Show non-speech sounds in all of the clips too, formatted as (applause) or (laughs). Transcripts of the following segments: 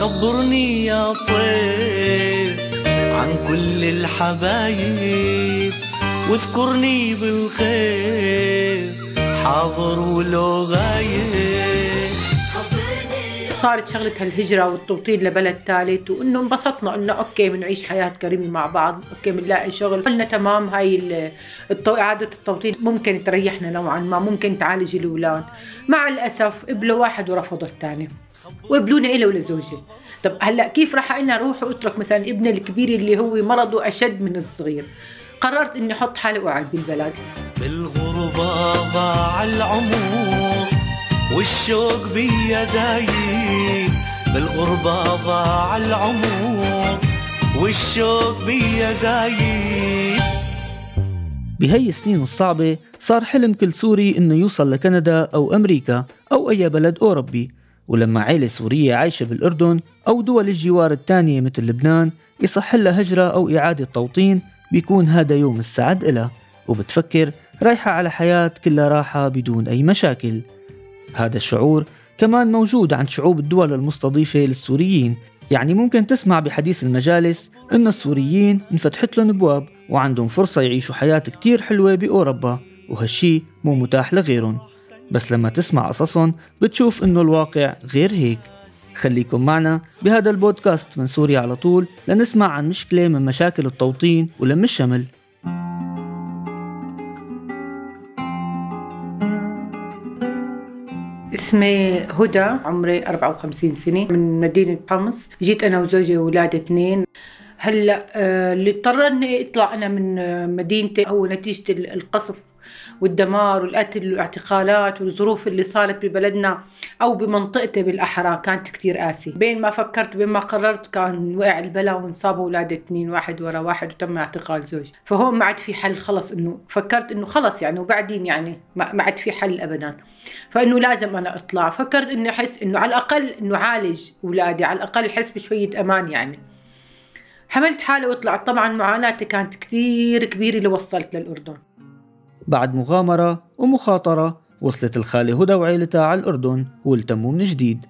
خبرني يا طير عن كل الحبايب واذكرني بالخير حاضر ولو غايب. صارت شغلة هالهجرة والتوطين لبلد ثالث وإنه انبسطنا إنه okay بنعيش حياة كريمة مع بعض okay بنلاقي شغل. قلنا تمام هاي التو... إعادة التوطين ممكن تريحنا نوعا ما ممكن تعالج الأولاد. مع الأسف قبلوا واحد ورفضوا الثاني. وقبلونا إلي ولزوجي طب هلا كيف راح أنا أروح وأترك مثلا ابني الكبير اللي هو مرضه أشد من الصغير؟ قررت إني أحط حالي وقعد بالبلد. بالغربة ضاع العمر والشوق بيا دايب بالغربة ضاع العمر والشوق بيا دايب بهي السنين الصعبة صار حلم كل سوري إنه يوصل لكندا أو أمريكا أو أي بلد أوروبي. ولما عيلة سورية عايشة بالأردن أو دول الجوار الثانية مثل لبنان يصح لها هجرة أو إعادة توطين بيكون هذا يوم السعد إلها. وبتفكر رايحة على حياة كلها راحة بدون أي مشاكل. هذا الشعور كمان موجود عند شعوب الدول المستضيفة للسوريين. يعني ممكن تسمع بحديث المجالس إن السوريين انفتحت لهم أبواب وعندهم فرصة يعيشوا حياة كتير حلوة بأوروبا وهالشي مو متاح لغيرهم. بس لما تسمع قصصهم بتشوف إنه الواقع غير هيك. خليكم معنا بهذا البودكاست من سوريا على طول لنسمع عن مشكلة من مشاكل التوطين ولم الشمل. اسمي هدى عمري 54 سنة من مدينة حمص. جيت أنا وزوجي وأولاد اثنين. هلأ آه، اللي اضطرني أطلع أنا من مدينتي هو نتيجة القصف. والدمار والقتل والاعتقالات والظروف اللي صارت ببلدنا أو بمنطقتي بالاحرى كانت كتير قاسي بين ما فكرت بين ما قررت كان وقع البلا وانصابوا أولاد اثنين واحد ورا واحد وتم اعتقال زوجي فهون ما عاد في حل خلص إنه فكرت إنه خلص يعني وبعدين يعني ما عاد في حل ابدا. فإنه لازم أنا أطلع. فكرت إنه أحس إنه على الأقل إنه عالج اولادي على الأقل أحس بشوية أمان يعني. حملت حالي وطلعت. طبعا معاناتي كانت كثير كبيرة اللي وصلت للأردن. بعد مغامرة ومخاطرة وصلت الخالة هدى وعيلتها على الأردن والتموا من جديد.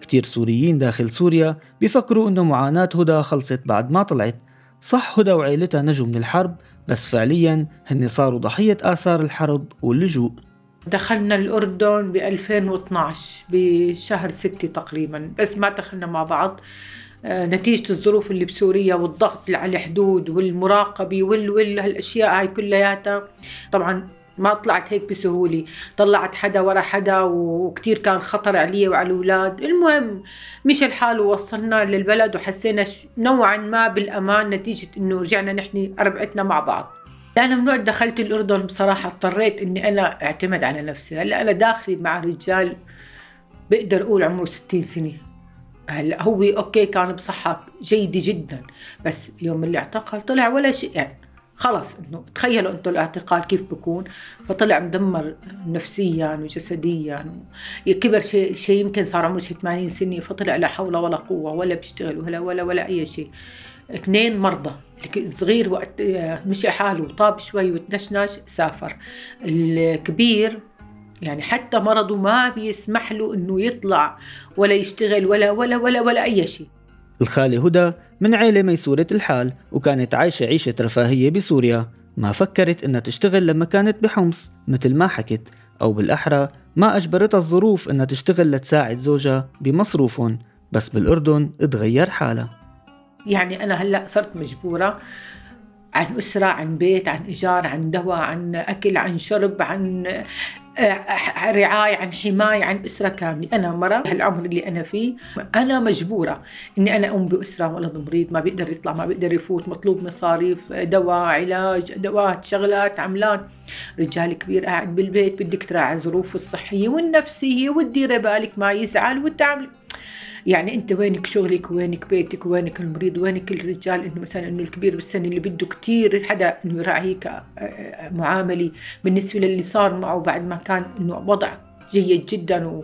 كتير سوريين داخل سوريا بيفكروا إنه معاناة هدى خلصت بعد ما طلعت. صح هدى وعيلتها نجوا من الحرب بس فعليا هن صاروا ضحية آثار الحرب واللجوء. دخلنا الأردن ب 2012 بشهر ستة تقريبا بس ما دخلنا مع بعض. نتيجة الظروف اللي بسوريا والضغط على الحدود والمراقبة وال وال هالأشياء هاي كلياتها. طبعا ما طلعت هيك بسهولة. طلعت حدا ورا حدا وكتير كان خطر علي وعلى الأولاد. المهم مش الحال ووصلنا للبلد وحسينا نوعا ما بالأمان نتيجة إنه رجعنا نحن أربعتنا مع بعض. أنا من وقت دخلت الأردن بصراحة اضطريت إني أنا أعتمد على نفسي. هلأ أنا داخلي مع رجال بقدر أقول عمره 60 سنة. هلا هو أوكي كان بصحة جيدة جدا بس يوم اللي اعتقل طلع ولا شيء يعني خلص إنه تخيلوا أنتم الاعتقال كيف بكون؟ فطلع مدمر نفسيا وجسديا كبر شيء شي يمكن صار عمره شي 80 سنة فطلع لا حول ولا قوة ولا بيشتغل ولا ولا ولا أي شيء. اثنين مرضى الصغير وقت مشي حاله وطاب شوي وتنشنش سافر. الكبير يعني حتى مرضه ما بيسمح له إنه يطلع ولا يشتغل ولا ولا ولا ولا أي شيء. الخالة هدى من عيلة ميسورة الحال وكانت عايشة عيشة رفاهية بسوريا. ما فكرت إنها تشتغل لما كانت بحمص مثل ما حكت. أو بالأحرى ما أجبرتها الظروف إنها تشتغل لتساعد زوجها بمصروفهم بس بالأردن تغير حالها. يعني أنا هلأ صرت مجبورة عن أسرة عن بيت عن إيجار عن دواء عن أكل عن شرب عن رعاية عن حماية عن أسرة كاملة. أنا مرة هالعمر اللي أنا فيه أنا مجبورة إني أنا أم بأسرة ولد مريض ما بيقدر يطلع ما بيقدر يفوت مطلوب مصاريف دواء علاج أدوات شغلات عملان رجال كبير قاعد بالبيت بدك تراعي ظروفه الصحية والنفسية وتديري بالك ما يزعل وتعمل يعني أنت وينك شغلك وينك بيتك وينك المريض وينك الرجال إنه مثلا إنه الكبير بالسن اللي بده كثير حدا إنه يراعيك آه، آه، معاملي بالنسبة للي صار معه بعد ما كان إنه وضع جيد جدا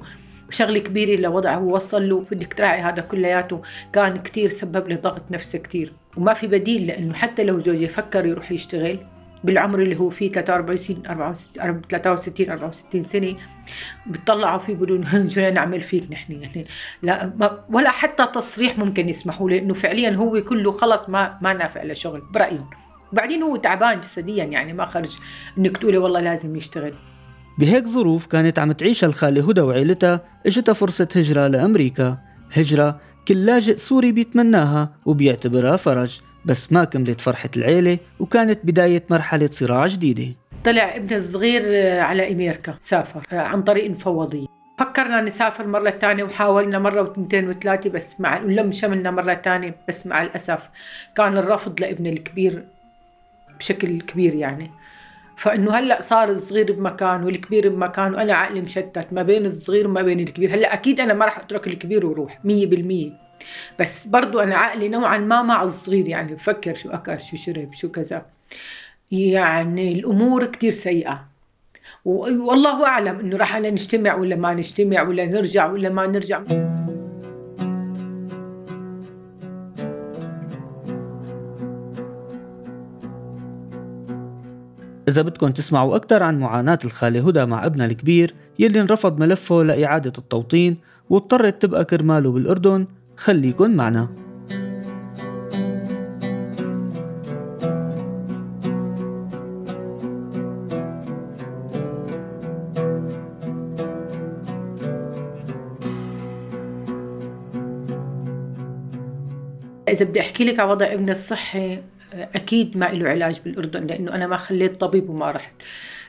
وشغلة كبيرة لوضعه وصل له بدك تراعي هذا كلياته كان كثير سبب لي ضغط نفسي كثير وما في بديل لأنه حتى لو زوجي فكر يروح يشتغل بالعمر اللي هو فيه 43 64 63 64 سنة بتطلعوا فيه بيقولوا (laughs) شو نعمل فيك نحن؟ يعني لا ولا حتى تصريح ممكن يسمحوا له إنه فعليا هو كله خلص ما ما نافع لشغل برأيهم. وبعدين هو تعبان جسديا يعني ما خرج إنك تقولي والله لازم يشتغل. بهيك ظروف كانت عم تعيش الخالة هدى وعيلتها اجتها فرصة هجرة لأمريكا. هجرة كل لاجئ سوري بيتمناها وبيعتبرها فرج. بس ما كملت فرحة العيلة وكانت بداية مرحلة صراع جديدة. طلع ابن الصغير آه، على أمريكا سافر آه، عن طريق مفوضية فكرنا نسافر مرة تانية وحاولنا مرة وثنتين وثلاثة بس مع ولم شملنا مرة تانية بس مع الأسف كان الرفض لابن الكبير بشكل كبير يعني. فإنه هلأ صار الصغير بمكان والكبير بمكان وأنا عقلي مشتت ما بين الصغير وما بين الكبير. هلأ أكيد أنا ما راح أترك الكبير وروح مية بالمية. بس برضو أنا عقلي نوعا ما مع الصغير يعني بفكر شو أكل شو شرب شو كذا. يعني الأمور كتير سيئة. والله أعلم إنه راح نجتمع ولا ما نجتمع ولا نرجع ولا ما نرجع. إذا بدكم تسمعوا أكثر عن معاناة الخالة هدى مع ابنها الكبير يلي انرفض ملفه لإعادة التوطين واضطرت تبقى كرماله بالأردن خليكن معنا. إذا بدي أحكي لك على وضع ابني الصحي أكيد ما له علاج بالأردن لأنه أنا ما خليت طبيب وما رحت.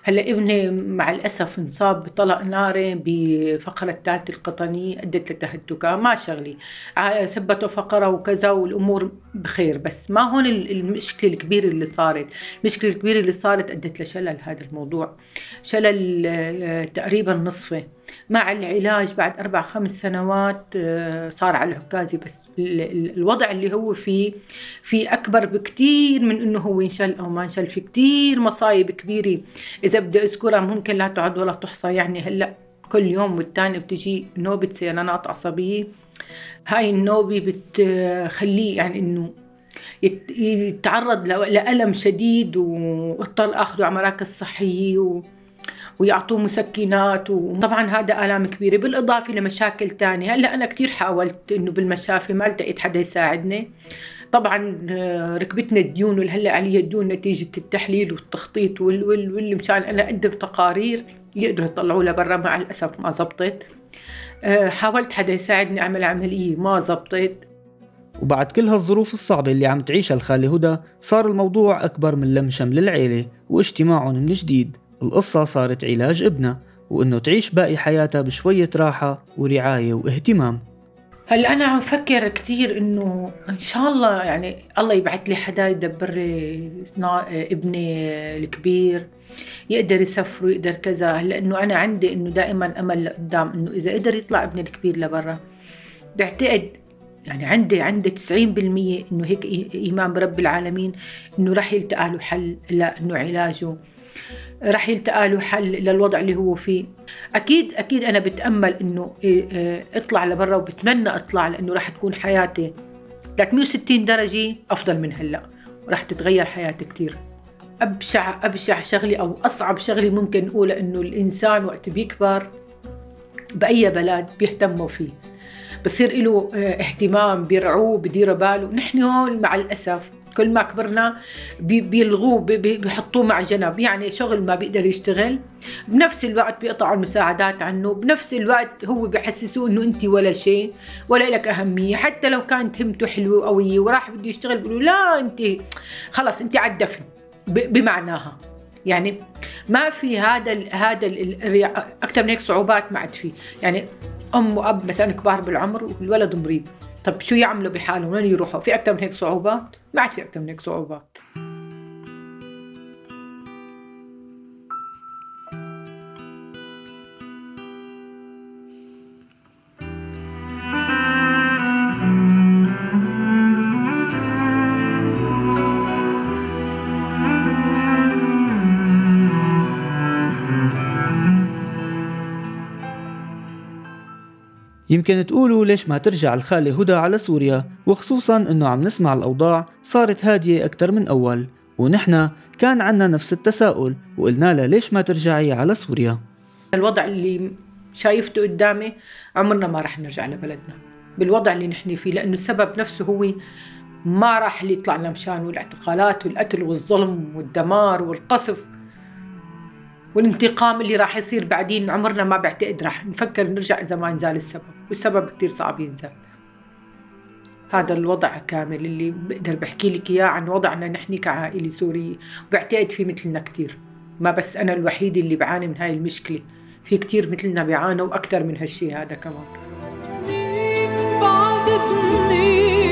هلا ابني مع الأسف انصاب بطلق ناري بفقرة الثالثه القطنية أدت لتهتكه ما شغلي. ثبتوا فقرة وكذا والأمور بخير بس ما هون المشكلة الكبيرة اللي صارت. المشكلة الكبيرة اللي صارت أدت لشلل هذا الموضوع. شلل آه، تقريبا نصفي مع العلاج بعد أربع خمس سنوات آه، صار على العكازي بس الوضع اللي هو فيه في أكبر بكتير من إنه هو ينشل أو ما ينشل. في كتير مصايب كبيرة. إذا بدي أذكرها ممكن لا تعد ولا تحصى. يعني هلأ كل يوم والتاني بتجي نوبة سيلانات عصبية. هاي النوبة بتخليه يعني إنه يتعرض لألم شديد واضطر أخذه على مراكز صحية و ويعطوه مسكنات وطبعا هذا آلام كبيرة. بالإضافة لمشاكل تانية. هلأ أنا كتير حاولت إنه بالمشافي ما لقيت حدا يساعدني. طبعا آه، ركبتنا الديون والهلا علي الديون نتيجة التحليل والتخطيط واللي مشان أنا أقدم تقارير يقدروا يطلعوا لبرا مع الأسف ما زبطت. آه، حاولت حدا يساعدني أعمل عملية ما زبطت. وبعد كل هالظروف الصعبة اللي عم تعيشها الخالة هدى صار الموضوع أكبر من لم شمل العيلة واجتماعهم من جديد. القصة صارت علاج ابنها وإنه تعيش باقي حياتها بشوية راحة ورعاية واهتمام. هلا أنا عم فكر كثير إنه إن شاء الله يعني الله يبعث لي حدا يدبر لي ابني الكبير يقدر يسافر ويقدر كذا. هلا إنه أنا عندي إنه دائما أمل لقدام إنه إذا قدر يطلع ابني الكبير لبرا. بعتقد يعني عندي عندي 90% إنه هيك إيمان برب العالمين إنه راح يلتقى له حل لإنه علاجه. رح يلتقى له حل للوضع اللي هو فيه. أكيد أكيد أنا بتأمل إنه إيه، إيه، اطلع لبرا وبتمنى أطلع لأنه رح تكون حياتي 360 درجة أفضل من هلأ. ورح تتغير حياتي كثير أبشع أبشع شغلة أو أصعب شغلة ممكن نقولها إنه الإنسان وقت بيكبر بأي بلد بيهتموا فيه. بصير له إيه، اهتمام بيرعوه بديروا باله. نحن هون مع الأسف كل ما كبرنا بيلغوه بيحطوه مع جنب. يعني شغل ما بيقدر يشتغل. بنفس الوقت بيقطعوا المساعدات عنه. بنفس الوقت هو بحسسوه إنه انت ولا شيء ولا لك أهمية. حتى لو كانت همته حلوة وقوية وراح بده يشتغل بيقولوا لا انت خلص انت على الدفن. بمعناها. يعني ما في هذا هذا أكثر من هيك صعوبات ما عاد في. يعني أم وأب مثلا كبار بالعمر والولد مريض. طب شو يعملوا بحالهم؟ وين يروحوا؟ في أكثر من هيك صعوبات؟ ما عاد في أكثر من هيك صعوبات. يمكن تقولوا ليش ما ترجع الخالة هدى على سوريا؟ وخصوصا إنه عم نسمع الأوضاع صارت هادية أكثر من أول. ونحن كان عنا نفس التساؤل وقلنا لها ليش ما ترجعي على سوريا؟ الوضع اللي شايفته قدامي عمرنا ما رح نرجع لبلدنا. بالوضع اللي نحن فيه لأنه السبب نفسه هو ما راح اللي يطلع لنا مشان والاعتقالات والقتل والظلم والدمار والقصف. والانتقام اللي راح يصير بعدين عمرنا ما بعتقد راح نفكر نرجع إذا ما ينزال السبب والسبب كتير صعب ينزل هذا الوضع كامل اللي بقدر بحكي لك إياه عن وضعنا نحن كعائلة سورية وبعتقد في مثلنا كتير. ما بس أنا الوحيدة اللي بعاني من هاي المشكلة في كتير مثلنا بيعانوا وأكثر من هالشي هذا كمان. سنين بعد سنين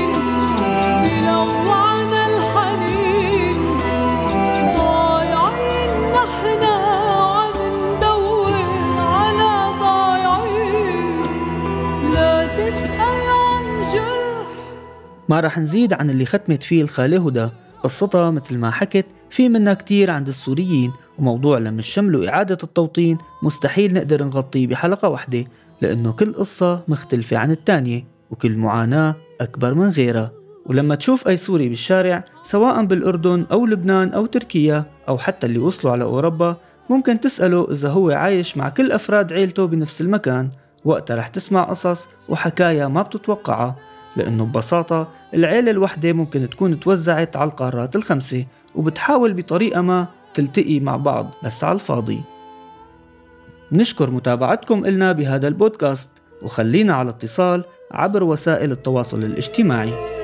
ما رح نزيد عن اللي ختمت فيه الخالة هدى. قصتها مثل ما حكت في منها كتير عند السوريين وموضوع لما الشمل إعادة التوطين مستحيل نقدر نغطيه بحلقة واحدة لأنه كل قصة مختلفة عن التانية وكل معاناة أكبر من غيرها. ولما تشوف أي سوري بالشارع سواء بالأردن أو لبنان أو تركيا أو حتى اللي وصلوا على أوروبا ممكن تسأله إذا هو عايش مع كل أفراد عيلته بنفس المكان. وقتها رح تسمع قصص وحكايا ما بتتوقعها. لأنه ببساطة العيلة الوحدة ممكن تكون توزعت على القارات الخمسة وبتحاول بطريقة ما تلتقي مع بعض بس على الفاضي. نشكر متابعتكم إلنا بهذا البودكاست وخلينا على اتصال عبر وسائل التواصل الاجتماعي.